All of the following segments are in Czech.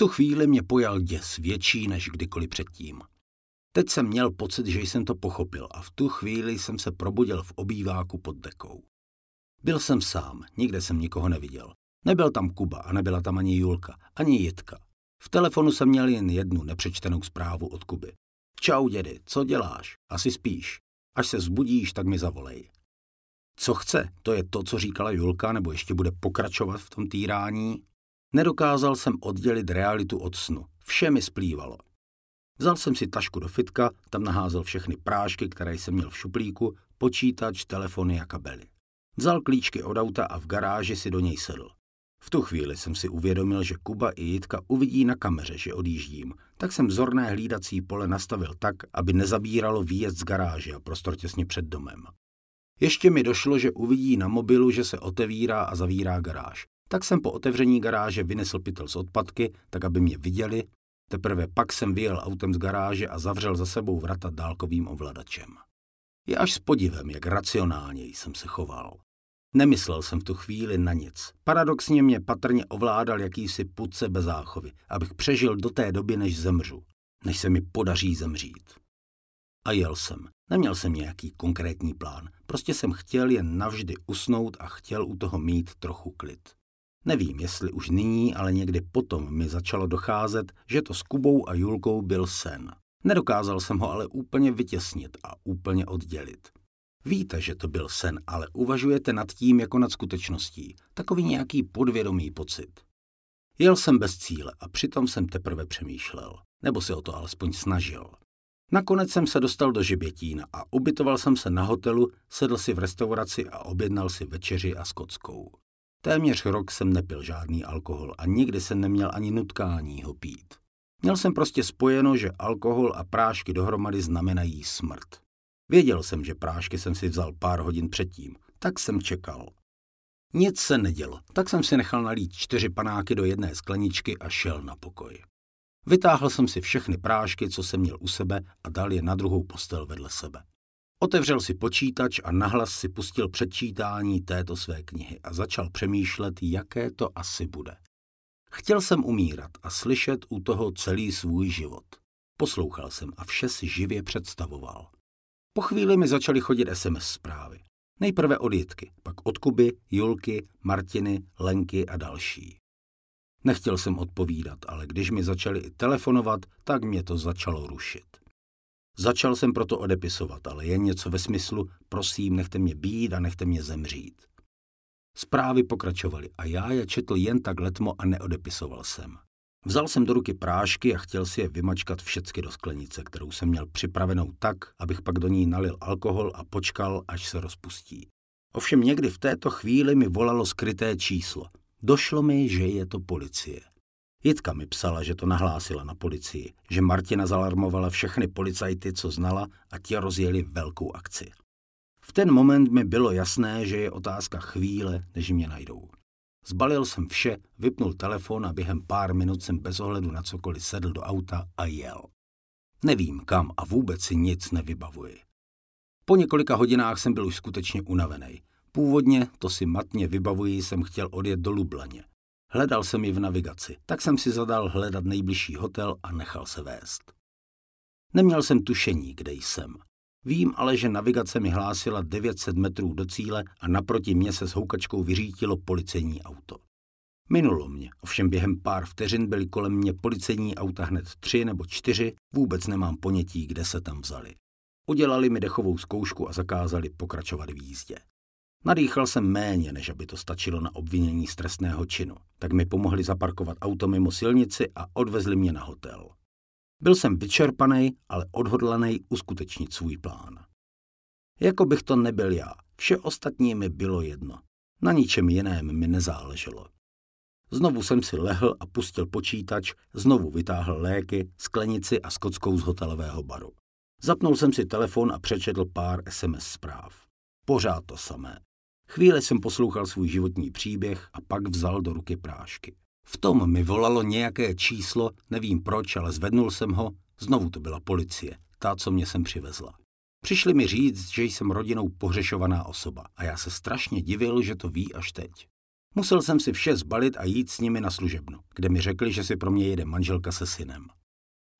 tu chvíli mě pojal děs větší než kdykoliv předtím. Teď jsem měl pocit, že jsem to pochopil a v tu chvíli jsem se probudil v obýváku pod dekou. Byl jsem sám, nikde jsem nikoho neviděl. Nebyl tam Kuba a nebyla tam ani Julka, ani Jitka. V telefonu jsem měl jen jednu nepřečtenou zprávu od Kuby. Čau, dědy, co děláš? Asi spíš. Až se zbudíš, tak mi zavolej. Co chce, to je to, co říkala Julka, nebo ještě bude pokračovat v tom týrání? Nedokázal jsem oddělit realitu od snu. Vše mi splývalo. Vzal jsem si tašku do fitka, tam naházel všechny prášky, které jsem měl v šuplíku, počítač, telefony a kabely. Vzal klíčky od auta a v garáži si do něj sedl. V tu chvíli jsem si uvědomil, že Kuba i Jitka uvidí na kameře, že odjíždím, tak jsem zorné hlídací pole nastavil tak, aby nezabíralo výjezd z garáže a prostor těsně před domem. Ještě mi došlo, že uvidí na mobilu, že se otevírá a zavírá garáž. Tak jsem po otevření garáže vynesl pytel z odpadky, tak aby mě viděli. Teprve pak jsem vyjel autem z garáže a zavřel za sebou vrata dálkovým ovladačem. Je až s podivem, jak racionálně jsem se choval. Nemyslel jsem v tu chvíli na nic. Paradoxně mě patrně ovládal jakýsi pudce bez záchovy, abych přežil do té doby, než zemřu, než se mi podaří zemřít. A jel jsem. Neměl jsem nějaký konkrétní plán. Prostě jsem chtěl jen navždy usnout a chtěl u toho mít trochu klid. Nevím, jestli už nyní, ale někdy potom mi začalo docházet, že to s Kubou a Julkou byl sen. Nedokázal jsem ho ale úplně vytěsnit a úplně oddělit. Víte, že to byl sen, ale uvažujete nad tím jako nad skutečností. Takový nějaký podvědomý pocit. Jel jsem bez cíle a přitom jsem teprve přemýšlel. Nebo se o to alespoň snažil. Nakonec jsem se dostal do Žibětína a ubytoval jsem se na hotelu, sedl si v restauraci a objednal si večeři a skotskou. Téměř rok jsem nepil žádný alkohol a nikdy jsem neměl ani nutkání ho pít. Měl jsem prostě spojeno, že alkohol a prášky dohromady znamenají smrt. Věděl jsem, že prášky jsem si vzal pár hodin předtím, tak jsem čekal. Nic se nedělo, tak jsem si nechal nalít čtyři panáky do jedné skleničky a šel na pokoj. Vytáhl jsem si všechny prášky, co jsem měl u sebe a dal je na druhou postel vedle sebe. Otevřel si počítač a nahlas si pustil předčítání této své knihy a začal přemýšlet, jaké to asi bude. Chtěl jsem umírat a slyšet u toho celý svůj život. Poslouchal jsem a vše si živě představoval. Po chvíli mi začaly chodit SMS zprávy. Nejprve od Jitky, pak od Kuby, Julky, Martiny, Lenky a další. Nechtěl jsem odpovídat, ale když mi začali i telefonovat, tak mě to začalo rušit. Začal jsem proto odepisovat, ale jen něco ve smyslu, prosím, nechte mě být a nechte mě zemřít. Zprávy pokračovaly a já je četl jen tak letmo a neodepisoval jsem. Vzal jsem do ruky prášky a chtěl si je vymačkat všecky do sklenice, kterou jsem měl připravenou tak, abych pak do ní nalil alkohol a počkal, až se rozpustí. Ovšem někdy v této chvíli mi volalo skryté číslo. Došlo mi, že je to policie. Jitka mi psala, že to nahlásila na policii, že Martina zalarmovala všechny policajty, co znala a ti rozjeli velkou akci. V ten moment mi bylo jasné, že je otázka chvíle, než mě najdou. Zbalil jsem vše, vypnul telefon a během pár minut jsem bez ohledu na cokoliv sedl do auta a jel. Nevím kam a vůbec si nic nevybavuji. Po několika hodinách jsem byl už skutečně unavený. Původně, to si matně vybavuji, jsem chtěl odjet do Lublaně. Hledal jsem ji v navigaci, tak jsem si zadal hledat nejbližší hotel a nechal se vést. Neměl jsem tušení, kde jsem. Vím ale, že navigace mi hlásila 900 metrů do cíle a naproti mě se s houkačkou vyřítilo policejní auto. Minulo mě, ovšem během pár vteřin byly kolem mě policejní auta hned tři nebo čtyři, vůbec nemám ponětí, kde se tam vzali. Udělali mi dechovou zkoušku a zakázali pokračovat v jízdě. Nadýchal jsem méně, než aby to stačilo na obvinění z trestného činu, tak mi pomohli zaparkovat auto mimo silnici a odvezli mě na hotel. Byl jsem vyčerpaný, ale odhodlaný uskutečnit svůj plán. Jako bych to nebyl já, vše ostatní mi bylo jedno. Na ničem jiném mi nezáleželo. Znovu jsem si lehl a pustil počítač, znovu vytáhl léky, sklenici a skotskou z hotelového baru. Zapnul jsem si telefon a přečetl pár SMS zpráv. Pořád to samé. Chvíli jsem poslouchal svůj životní příběh a pak vzal do ruky prášky. V tom mi volalo nějaké číslo, nevím proč, ale zvednul jsem ho, znovu to byla policie, ta, co mě sem přivezla. Přišli mi říct, že jsem rodinou pohřešovaná osoba a já se strašně divil, že to ví až teď. Musel jsem si vše zbalit a jít s nimi na služebnu, kde mi řekli, že si pro mě jede manželka se synem.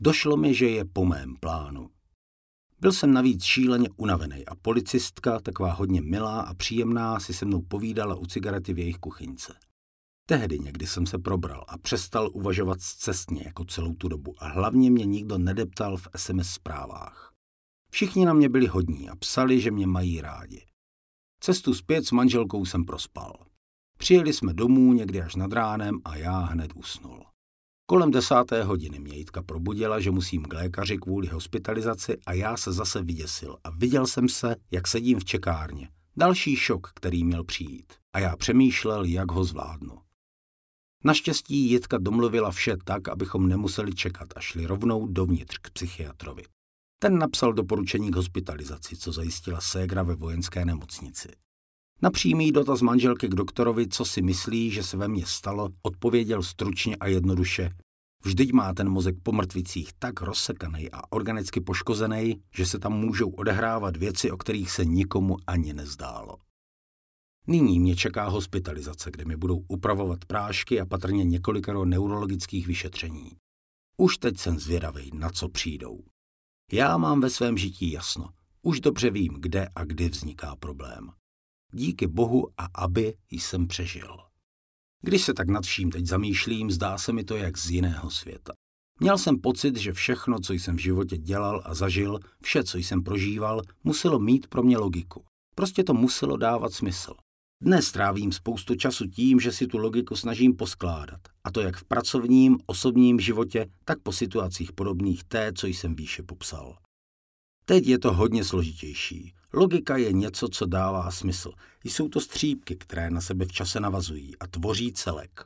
Došlo mi, že je po mém plánu. Byl jsem navíc šíleně unavený a policistka, taková hodně milá a příjemná, si se mnou povídala u cigarety v jejich kuchyňce. Tehdy někdy jsem se probral a přestal uvažovat cestně jako celou tu dobu a hlavně mě nikdo nedeptal v SMS zprávách. Všichni na mě byli hodní a psali, že mě mají rádi. Cestu zpět s manželkou jsem prospal. Přijeli jsme domů někdy až nad ránem a já hned usnul. Kolem desáté hodiny mě Jitka probudila, že musím k lékaři kvůli hospitalizaci a já se zase vyděsil a viděl jsem se, jak sedím v čekárně. Další šok, který měl přijít. A já přemýšlel, jak ho zvládnu. Naštěstí Jitka domluvila vše tak, abychom nemuseli čekat a šli rovnou dovnitř k psychiatrovi. Ten napsal doporučení k hospitalizaci, co zajistila ségra ve vojenské nemocnici. Na přímý dotaz manželky k doktorovi, co si myslí, že se ve mně stalo, odpověděl stručně a jednoduše. Vždyť má ten mozek po mrtvicích tak rozsekaný a organicky poškozený, že se tam můžou odehrávat věci, o kterých se nikomu ani nezdálo. Nyní mě čeká hospitalizace, kde mi budou upravovat prášky a patrně několikero neurologických vyšetření. Už teď jsem zvědavý, na co přijdou. Já mám ve svém žití jasno. Už dobře vím, kde a kdy vzniká problém. Díky Bohu a aby jsem přežil. Když se tak nad vším teď zamýšlím, zdá se mi to jak z jiného světa. Měl jsem pocit, že všechno, co jsem v životě dělal a zažil, vše, co jsem prožíval, muselo mít pro mě logiku. Prostě to muselo dávat smysl. Dnes trávím spoustu času tím, že si tu logiku snažím poskládat. A to jak v pracovním, osobním životě, tak po situacích podobných té, co jsem výše popsal. Teď je to hodně složitější. Logika je něco, co dává smysl. Jsou to střípky, které na sebe v čase navazují a tvoří celek.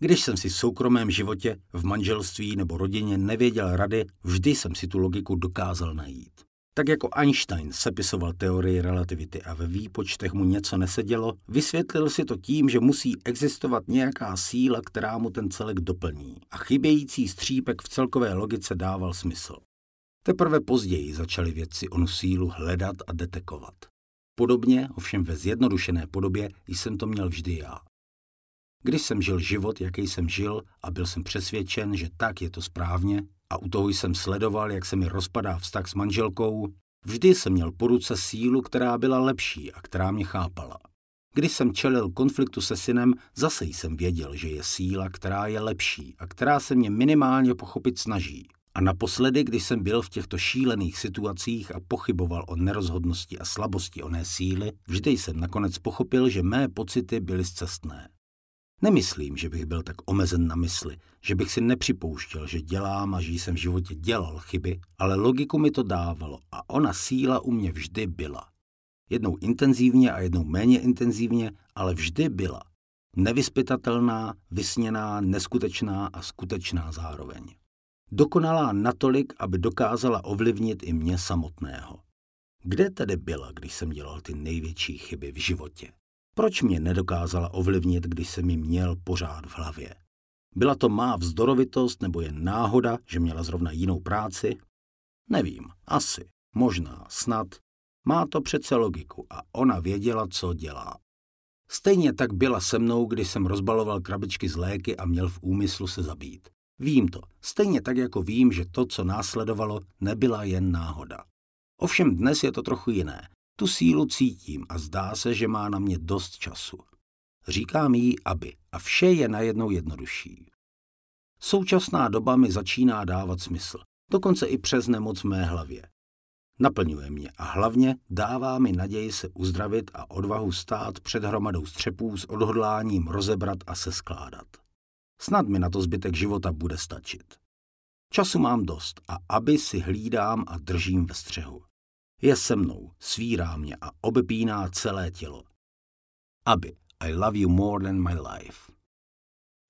Když jsem si v soukromém životě, v manželství nebo rodině nevěděl rady, vždy jsem si tu logiku dokázal najít. Tak jako Einstein sepisoval teorii relativity a ve výpočtech mu něco nesedělo, vysvětlil si to tím, že musí existovat nějaká síla, která mu ten celek doplní. A chybějící střípek v celkové logice dával smysl. Teprve později začali vědci onu sílu hledat a detekovat. Podobně, ovšem ve zjednodušené podobě, jsem to měl vždy já. Když jsem žil život, jaký jsem žil a byl jsem přesvědčen, že tak je to správně a u toho jsem sledoval, jak se mi rozpadá vztah s manželkou, vždy jsem měl po ruce sílu, která byla lepší a která mě chápala. Když jsem čelil konfliktu se synem, zase jsem věděl, že je síla, která je lepší a která se mě minimálně pochopit snaží. A naposledy, když jsem byl v těchto šílených situacích a pochyboval o nerozhodnosti a slabosti oné síly, vždy jsem nakonec pochopil, že mé pocity byly zcestné. Nemyslím, že bych byl tak omezen na mysli, že bych si nepřipouštěl, že dělám a že jsem v životě dělal chyby, ale logiku mi to dávalo a ona síla u mě vždy byla. Jednou intenzivně a jednou méně intenzivně, ale vždy byla. Nevyspytatelná, vysněná, neskutečná a skutečná zároveň. Dokonalá natolik, aby dokázala ovlivnit i mě samotného. Kde tedy byla, když jsem dělal ty největší chyby v životě? Proč mě nedokázala ovlivnit, když jsem ji měl pořád v hlavě? Byla to má vzdorovitost nebo jen náhoda, že měla zrovna jinou práci? Nevím, asi, možná, snad. Má to přece logiku a ona věděla, co dělá. Stejně tak byla se mnou, když jsem rozbaloval krabičky z léky a měl v úmyslu se zabít. Vím to, stejně tak jako vím, že to, co následovalo, nebyla jen náhoda. Ovšem dnes je to trochu jiné. Tu sílu cítím a zdá se, že má na mě dost času. Říkám jí, aby, a vše je najednou jednodušší. Současná doba mi začíná dávat smysl, dokonce i přes nemoc v mé hlavě. Naplňuje mě a hlavně dává mi naději se uzdravit a odvahu stát před hromadou střepů s odhodláním rozebrat a se skládat. Snad mi na to zbytek života bude stačit. Času mám dost a aby si hlídám a držím ve střehu. Je se mnou, svírá mě a obepíná celé tělo. Aby, I love you more than my life.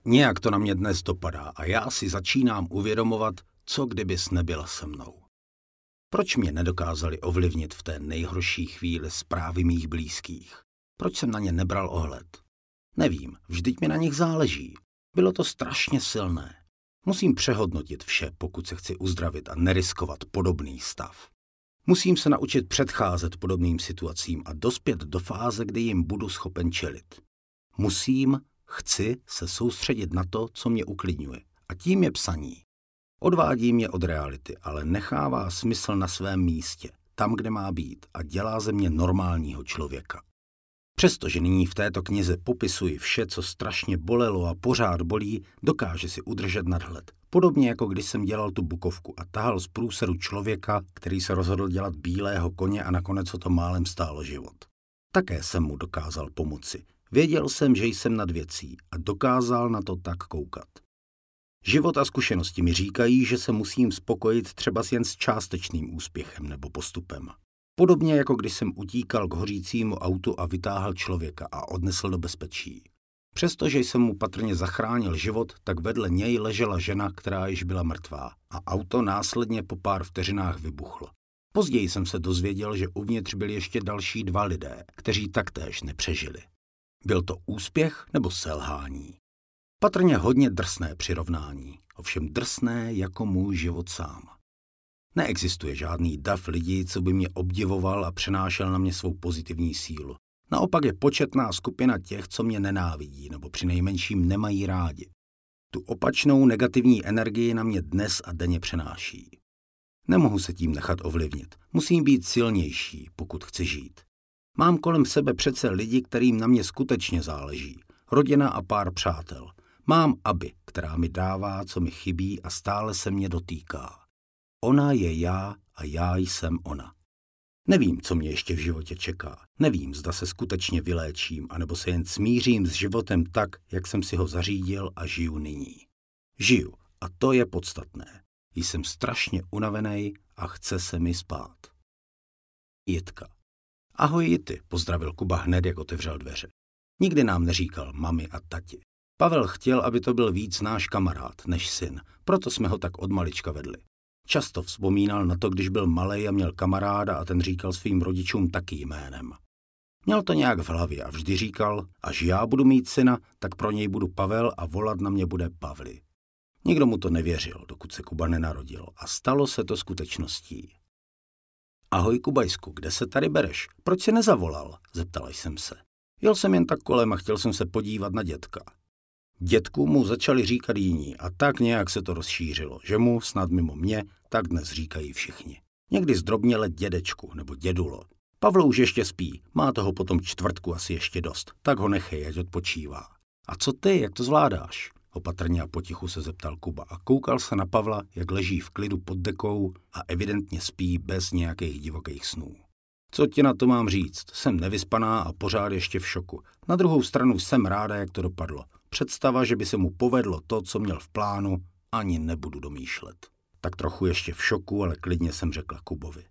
Nějak to na mě dnes dopadá a já si začínám uvědomovat, co kdybys nebyla se mnou. Proč mě nedokázali ovlivnit v té nejhorší chvíli zprávy mých blízkých? Proč jsem na ně nebral ohled? Nevím, vždyť mi na nich záleží. Bylo to strašně silné. Musím přehodnotit vše, pokud se chci uzdravit a neriskovat podobný stav. Musím se naučit předcházet podobným situacím a dospět do fáze, kdy jim budu schopen čelit. Musím, chci se soustředit na to, co mě uklidňuje. A tím je psaní. Odvádí mě od reality, ale nechává smysl na svém místě, tam, kde má být a dělá ze mě normálního člověka. Přestože nyní v této knize popisuji vše, co strašně bolelo a pořád bolí, dokáže si udržet nadhled. Podobně jako když jsem dělal tu bukovku a tahal z průseru člověka, který se rozhodl dělat bílého koně a nakonec o to málem stálo život. Také jsem mu dokázal pomoci. Věděl jsem, že jsem nad věcí a dokázal na to tak koukat. Život a zkušenosti mi říkají, že se musím spokojit třeba s jen s částečným úspěchem nebo postupem. Podobně jako když jsem utíkal k hořícímu autu a vytáhl člověka a odnesl do bezpečí. Přestože jsem mu patrně zachránil život, tak vedle něj ležela žena, která již byla mrtvá a auto následně po pár vteřinách vybuchlo. Později jsem se dozvěděl, že uvnitř byli ještě další dva lidé, kteří taktéž nepřežili. Byl to úspěch nebo selhání? Patrně hodně drsné přirovnání, ovšem drsné jako můj život sám. Neexistuje žádný dav lidí, co by mě obdivoval a přenášel na mě svou pozitivní sílu. Naopak je početná skupina těch, co mě nenávidí nebo při nejmenším nemají rádi. Tu opačnou negativní energii na mě dnes a denně přenáší. Nemohu se tím nechat ovlivnit. Musím být silnější, pokud chci žít. Mám kolem sebe přece lidi, kterým na mě skutečně záleží. Rodina a pár přátel. Mám aby, která mi dává, co mi chybí a stále se mě dotýká. Ona je já a já jsem ona. Nevím, co mě ještě v životě čeká. Nevím, zda se skutečně vyléčím, anebo se jen smířím s životem tak, jak jsem si ho zařídil a žiju nyní. Žiju a to je podstatné. Jsem strašně unavený a chce se mi spát. Jitka. Ahoj Jity, pozdravil Kuba hned, jak otevřel dveře. Nikdy nám neříkal mami a tati. Pavel chtěl, aby to byl víc náš kamarád než syn, proto jsme ho tak od malička vedli. Často vzpomínal na to, když byl malý a měl kamaráda a ten říkal svým rodičům taky jménem. Měl to nějak v hlavě a vždy říkal, až já budu mít syna, tak pro něj budu Pavel a volat na mě bude Pavli. Nikdo mu to nevěřil, dokud se Kuba nenarodil a stalo se to skutečností. Ahoj Kubajsku, kde se tady bereš? Proč si nezavolal? Zeptal jsem se. Jel jsem jen tak kolem a chtěl jsem se podívat na dětka. Dětku mu začali říkat jiní a tak nějak se to rozšířilo, že mu, snad mimo mě, tak dnes říkají všichni. Někdy zdrobněle dědečku nebo dědulo. Pavlo už ještě spí, má toho potom čtvrtku asi ještě dost, tak ho nechej, ať odpočívá. A co ty, jak to zvládáš? Opatrně a potichu se zeptal Kuba a koukal se na Pavla, jak leží v klidu pod dekou a evidentně spí bez nějakých divokých snů. Co ti na to mám říct? Jsem nevyspaná a pořád ještě v šoku. Na druhou stranu jsem ráda, jak to dopadlo. Představa, že by se mu povedlo to, co měl v plánu, ani nebudu domýšlet. Tak trochu ještě v šoku, ale klidně jsem řekla Kubovi.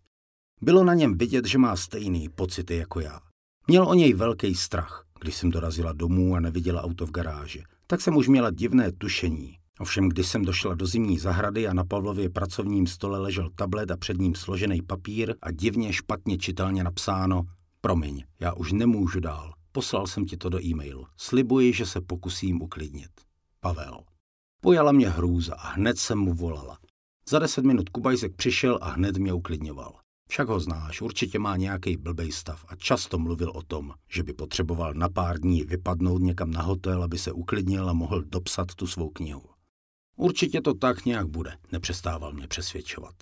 Bylo na něm vidět, že má stejný pocity jako já. Měl o něj velký strach, když jsem dorazila domů a neviděla auto v garáži. Tak jsem už měla divné tušení. Ovšem, když jsem došla do zimní zahrady a na Pavlově pracovním stole ležel tablet a před ním složený papír a divně špatně čitelně napsáno Promiň, já už nemůžu dál. Poslal jsem ti to do e-mailu. Slibuji, že se pokusím uklidnit. Pavel. Pojala mě hrůza a hned jsem mu volala. Za deset minut Kubajzek přišel a hned mě uklidňoval. Však ho znáš, určitě má nějaký blbej stav a často mluvil o tom, že by potřeboval na pár dní vypadnout někam na hotel, aby se uklidnil a mohl dopsat tu svou knihu. Určitě to tak nějak bude, nepřestával mě přesvědčovat.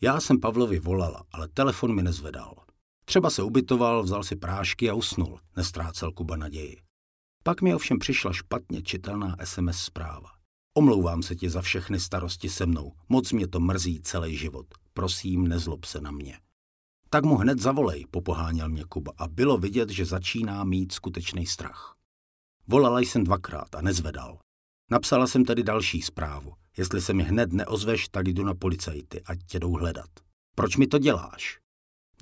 Já jsem Pavlovi volala, ale telefon mi nezvedal. Třeba se ubytoval, vzal si prášky a usnul, nestrácel Kuba naději. Pak mi ovšem přišla špatně čitelná SMS zpráva. Omlouvám se ti za všechny starosti se mnou, moc mě to mrzí celý život. Prosím, nezlob se na mě. Tak mu hned zavolej, popoháněl mě Kuba a bylo vidět, že začíná mít skutečný strach. Volala jsem dvakrát a nezvedal. Napsala jsem tedy další zprávu. Jestli se mi hned neozveš, tak jdu na policajty, ať tě jdou hledat. Proč mi to děláš?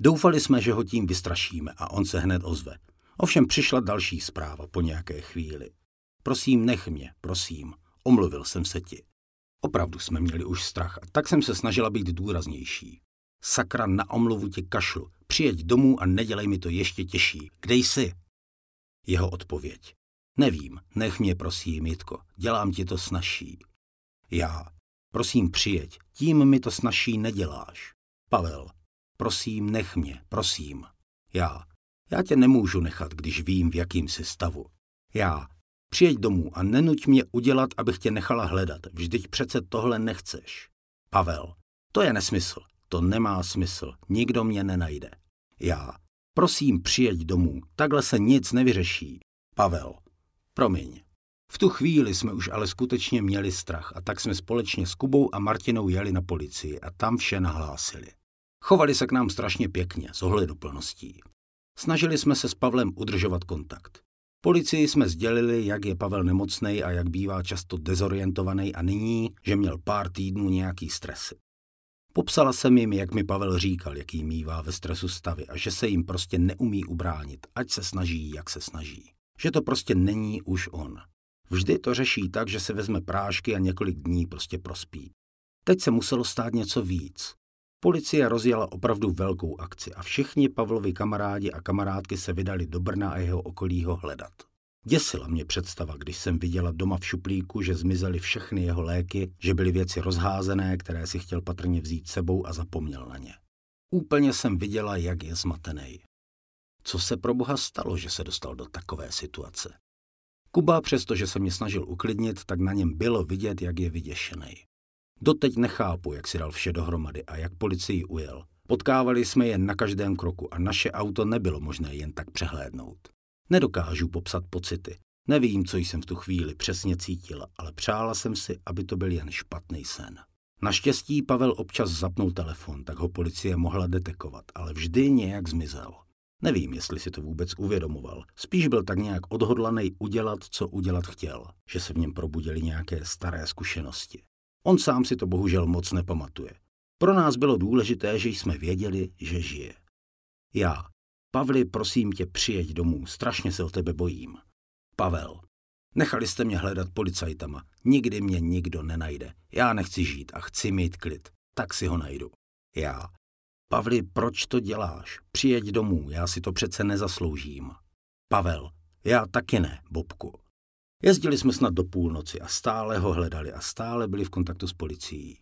Doufali jsme, že ho tím vystrašíme a on se hned ozve. Ovšem přišla další zpráva po nějaké chvíli. Prosím, nech mě, prosím. Omluvil jsem se ti. Opravdu jsme měli už strach a tak jsem se snažila být důraznější. Sakra, na omluvu ti kašlu. Přijeď domů a nedělej mi to ještě těžší. Kde jsi? Jeho odpověď. Nevím, nech mě prosím, Jitko, dělám ti to snažší. Já. Prosím, přijeď, tím mi to snažší neděláš. Pavel. Prosím, nech mě, prosím. Já. Já tě nemůžu nechat, když vím, v jakým jsi stavu. Já. Přijeď domů a nenuť mě udělat, abych tě nechala hledat. Vždyť přece tohle nechceš. Pavel. To je nesmysl. To nemá smysl. Nikdo mě nenajde. Já. Prosím, přijeď domů. Takhle se nic nevyřeší. Pavel. Promiň. V tu chvíli jsme už ale skutečně měli strach a tak jsme společně s Kubou a Martinou jeli na policii a tam vše nahlásili. Chovali se k nám strašně pěkně, s ohleduplností. Snažili jsme se s Pavlem udržovat kontakt. Policii jsme sdělili, jak je Pavel nemocný a jak bývá často dezorientovaný a nyní, že měl pár týdnů nějaký stresy. Popsala jsem jim, jak mi Pavel říkal, jaký mývá ve stresu stavy a že se jim prostě neumí ubránit, ať se snaží, jak se snaží. Že to prostě není už on. Vždy to řeší tak, že se vezme prášky a několik dní prostě prospí. Teď se muselo stát něco víc. Policie rozjela opravdu velkou akci a všichni Pavlovi kamarádi a kamarádky se vydali do Brna a jeho okolí ho hledat. Děsila mě představa, když jsem viděla doma v šuplíku, že zmizely všechny jeho léky, že byly věci rozházené, které si chtěl patrně vzít sebou a zapomněl na ně. Úplně jsem viděla, jak je zmatený. Co se pro boha stalo, že se dostal do takové situace? Kuba, přestože se mě snažil uklidnit, tak na něm bylo vidět, jak je vyděšený. Doteď nechápu, jak si dal vše dohromady a jak policii ujel. Potkávali jsme je na každém kroku a naše auto nebylo možné jen tak přehlédnout. Nedokážu popsat pocity. Nevím, co jsem v tu chvíli přesně cítila, ale přála jsem si, aby to byl jen špatný sen. Naštěstí Pavel občas zapnul telefon, tak ho policie mohla detekovat, ale vždy nějak zmizel. Nevím, jestli si to vůbec uvědomoval. Spíš byl tak nějak odhodlaný udělat, co udělat chtěl, že se v něm probudily nějaké staré zkušenosti. On sám si to bohužel moc nepamatuje. Pro nás bylo důležité, že jsme věděli, že žije. Já. Pavli, prosím tě, přijeď domů, strašně se o tebe bojím. Pavel. Nechali jste mě hledat policajtama. Nikdy mě nikdo nenajde. Já nechci žít a chci mít klid. Tak si ho najdu. Já. Pavli, proč to děláš? Přijeď domů, já si to přece nezasloužím. Pavel. Já taky ne, Bobku. Jezdili jsme snad do půlnoci a stále ho hledali a stále byli v kontaktu s policií.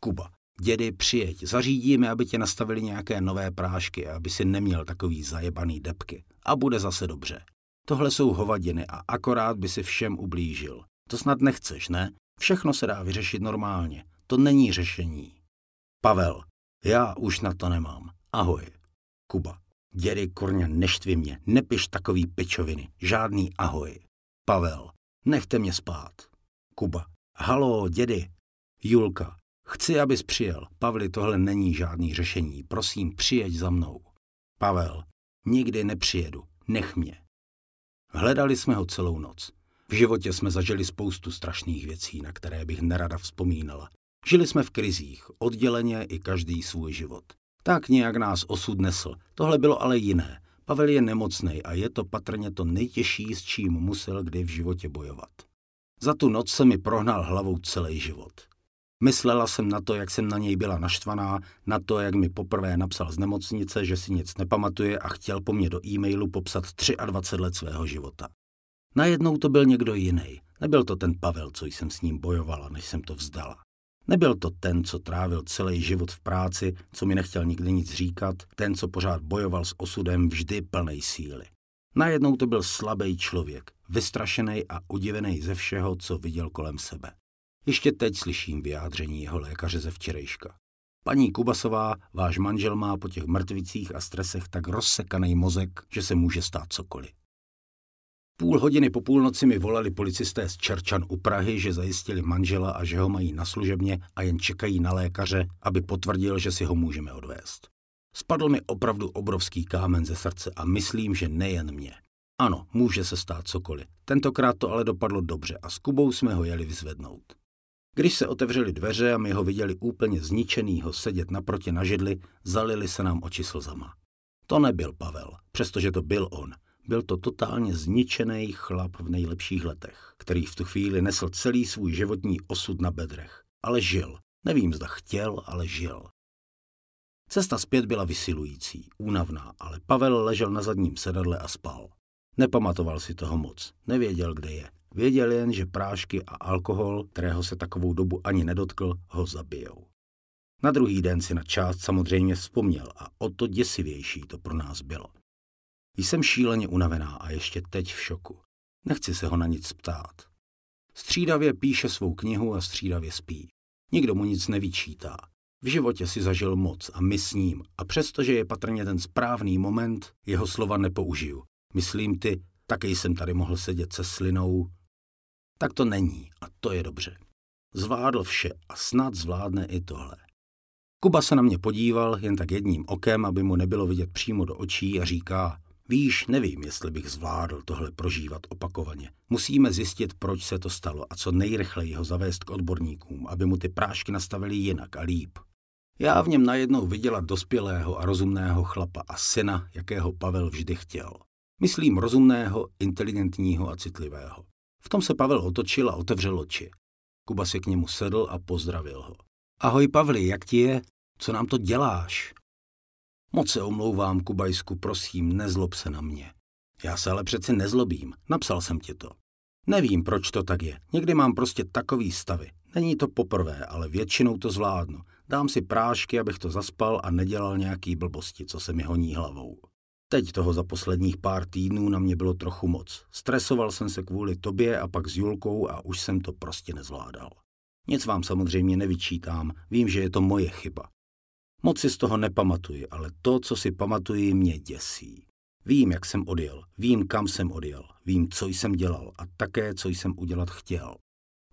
Kuba. Dědy, přijeď, zařídíme, aby tě nastavili nějaké nové prášky, aby si neměl takový zajebaný depky. A bude zase dobře. Tohle jsou hovadiny a akorát by si všem ublížil. To snad nechceš, ne? Všechno se dá vyřešit normálně. To není řešení. Pavel. Já už na to nemám. Ahoj. Kuba. Dědy, kurně, neštvi mě. Nepiš takový pičoviny. Žádný ahoj. Pavel. Nechte mě spát. Kuba. Halo, dědy. Julka. Chci, abys přijel. Pavli, tohle není žádný řešení. Prosím, přijeď za mnou. Pavel. Nikdy nepřijedu. Nech mě. Hledali jsme ho celou noc. V životě jsme zažili spoustu strašných věcí, na které bych nerada vzpomínala. Žili jsme v krizích, odděleně i každý svůj život. Tak nějak nás osud nesl. Tohle bylo ale jiné. Pavel je nemocný a je to patrně to nejtěžší, s čím musel kdy v životě bojovat. Za tu noc se mi prohnal hlavou celý život. Myslela jsem na to, jak jsem na něj byla naštvaná, na to, jak mi poprvé napsal z nemocnice, že si nic nepamatuje a chtěl po mně do e-mailu popsat 23 let svého života. Najednou to byl někdo jiný. Nebyl to ten Pavel, co jsem s ním bojovala, než jsem to vzdala. Nebyl to ten, co trávil celý život v práci, co mi nechtěl nikdy nic říkat, ten, co pořád bojoval s osudem vždy plnej síly. Najednou to byl slabý člověk, vystrašený a udivený ze všeho, co viděl kolem sebe. Ještě teď slyším vyjádření jeho lékaře ze včerejška. Paní Kubasová, váš manžel má po těch mrtvicích a stresech tak rozsekaný mozek, že se může stát cokoliv. Půl hodiny po půlnoci mi volali policisté z Čerčan u Prahy, že zajistili manžela a že ho mají na služebně a jen čekají na lékaře, aby potvrdil, že si ho můžeme odvést. Spadl mi opravdu obrovský kámen ze srdce a myslím, že nejen mě. Ano, může se stát cokoliv. Tentokrát to ale dopadlo dobře a s Kubou jsme ho jeli vyzvednout. Když se otevřely dveře a my ho viděli úplně zničenýho sedět naproti na židli, zalili se nám oči slzama. To nebyl Pavel, přestože to byl on – byl to totálně zničený chlap v nejlepších letech, který v tu chvíli nesl celý svůj životní osud na bedrech. Ale žil. Nevím, zda chtěl, ale žil. Cesta zpět byla vysilující, únavná, ale Pavel ležel na zadním sedadle a spal. Nepamatoval si toho moc, nevěděl, kde je. Věděl jen, že prášky a alkohol, kterého se takovou dobu ani nedotkl, ho zabijou. Na druhý den si na část samozřejmě vzpomněl a o to děsivější to pro nás bylo. Jsem šíleně unavená a ještě teď v šoku. Nechci se ho na nic ptát. Střídavě píše svou knihu a střídavě spí. Nikdo mu nic nevyčítá. V životě si zažil moc a my s ním. A přestože je patrně ten správný moment, jeho slova nepoužiju. Myslím ty, taky jsem tady mohl sedět se slinou. Tak to není a to je dobře. Zvládl vše a snad zvládne i tohle. Kuba se na mě podíval jen tak jedním okem, aby mu nebylo vidět přímo do očí a říká, víš, nevím, jestli bych zvládl tohle prožívat opakovaně. Musíme zjistit, proč se to stalo a co nejrychleji ho zavést k odborníkům, aby mu ty prášky nastavili jinak a líp. Já v něm najednou viděla dospělého a rozumného chlapa a syna, jakého Pavel vždy chtěl. Myslím rozumného, inteligentního a citlivého. V tom se Pavel otočil a otevřel oči. Kuba si k němu sedl a pozdravil ho. Ahoj Pavli, jak ti je? Co nám to děláš? Moc se omlouvám, Kubajsku, prosím, nezlob se na mě. Já se ale přeci nezlobím, napsal jsem ti to. Nevím, proč to tak je. Někdy mám prostě takový stavy. Není to poprvé, ale většinou to zvládnu. Dám si prášky, abych to zaspal a nedělal nějaký blbosti, co se mi honí hlavou. Teď toho za posledních pár týdnů na mě bylo trochu moc. Stresoval jsem se kvůli tobě a pak s Julkou a už jsem to prostě nezvládal. Nic vám samozřejmě nevyčítám, vím, že je to moje chyba. Moc si z toho nepamatuji, ale to, co si pamatuji, mě děsí. Vím, jak jsem odjel, vím, kam jsem odjel, vím, co jsem dělal a také, co jsem udělat chtěl.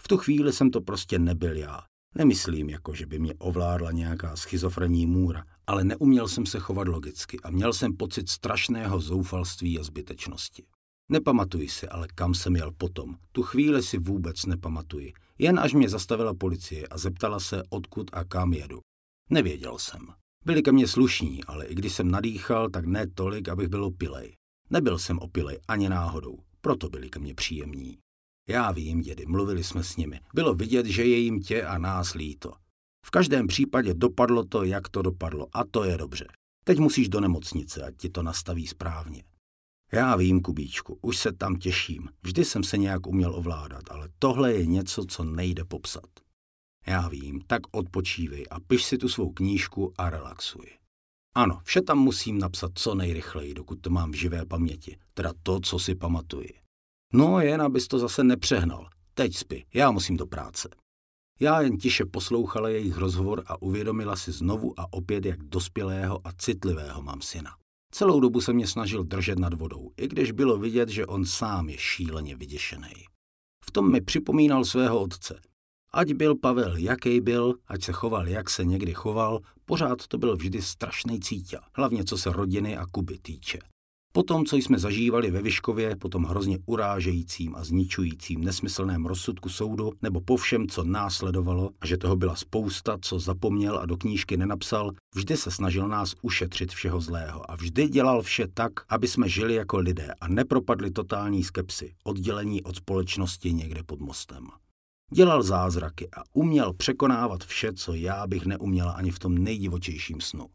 V tu chvíli jsem to prostě nebyl já. Nemyslím, jako že by mě ovládla nějaká schizofrenní můra, ale neuměl jsem se chovat logicky a měl jsem pocit strašného zoufalství a zbytečnosti. Nepamatuji si, ale kam jsem jel potom. Tu chvíli si vůbec nepamatuji. Jen až mě zastavila policie a zeptala se, odkud a kam jedu. Nevěděl jsem. Byli ke mně slušní, ale i když jsem nadýchal, tak ne tolik, abych byl opilej. Nebyl jsem opilej ani náhodou, proto byli ke mně příjemní. Já vím, dědy, mluvili jsme s nimi. Bylo vidět, že je jim tě a nás líto. V každém případě dopadlo to, jak to dopadlo, a to je dobře. Teď musíš do nemocnice, ať ti to nastaví správně. Já vím, Kubíčku, už se tam těším. Vždy jsem se nějak uměl ovládat, ale tohle je něco, co nejde popsat. Já vím, tak odpočívej a piš si tu svou knížku a relaxuj. Ano, vše tam musím napsat co nejrychleji, dokud to mám v živé paměti, teda to, co si pamatuji. No jen, abys to zase nepřehnal. Teď spi, já musím do práce. Já jen tiše poslouchala jejich rozhovor a uvědomila si znovu a opět, jak dospělého a citlivého mám syna. Celou dobu se mě snažil držet nad vodou, i když bylo vidět, že on sám je šíleně vyděšený. V tom mi připomínal svého otce. Ať byl Pavel jaký byl, ať se choval jak se někdy choval, pořád to byl vždy strašný cítě, hlavně co se rodiny a Kuby týče. Po tom, co jsme zažívali ve Vyškově, po tom hrozně urážejícím a zničujícím nesmyslném rozsudku soudu, nebo po všem, co následovalo, a že toho byla spousta, co zapomněl a do knížky nenapsal, vždy se snažil nás ušetřit všeho zlého a vždy dělal vše tak, aby jsme žili jako lidé a nepropadli totální skepsy, oddělení od společnosti někde pod mostem. Dělal zázraky a uměl překonávat vše, co já bych neuměla ani v tom nejdivočejším snu.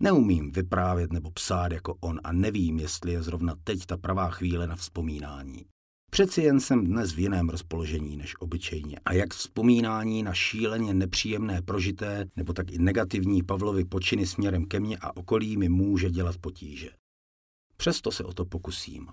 Neumím vyprávět nebo psát jako on a nevím, jestli je zrovna teď ta pravá chvíle na vzpomínání. Přeci jen jsem dnes v jiném rozpoložení než obyčejně a jak vzpomínání na šíleně nepříjemné prožité nebo tak i negativní Pavlovy počiny směrem ke mně a okolí mi může dělat potíže. Přesto se o to pokusím.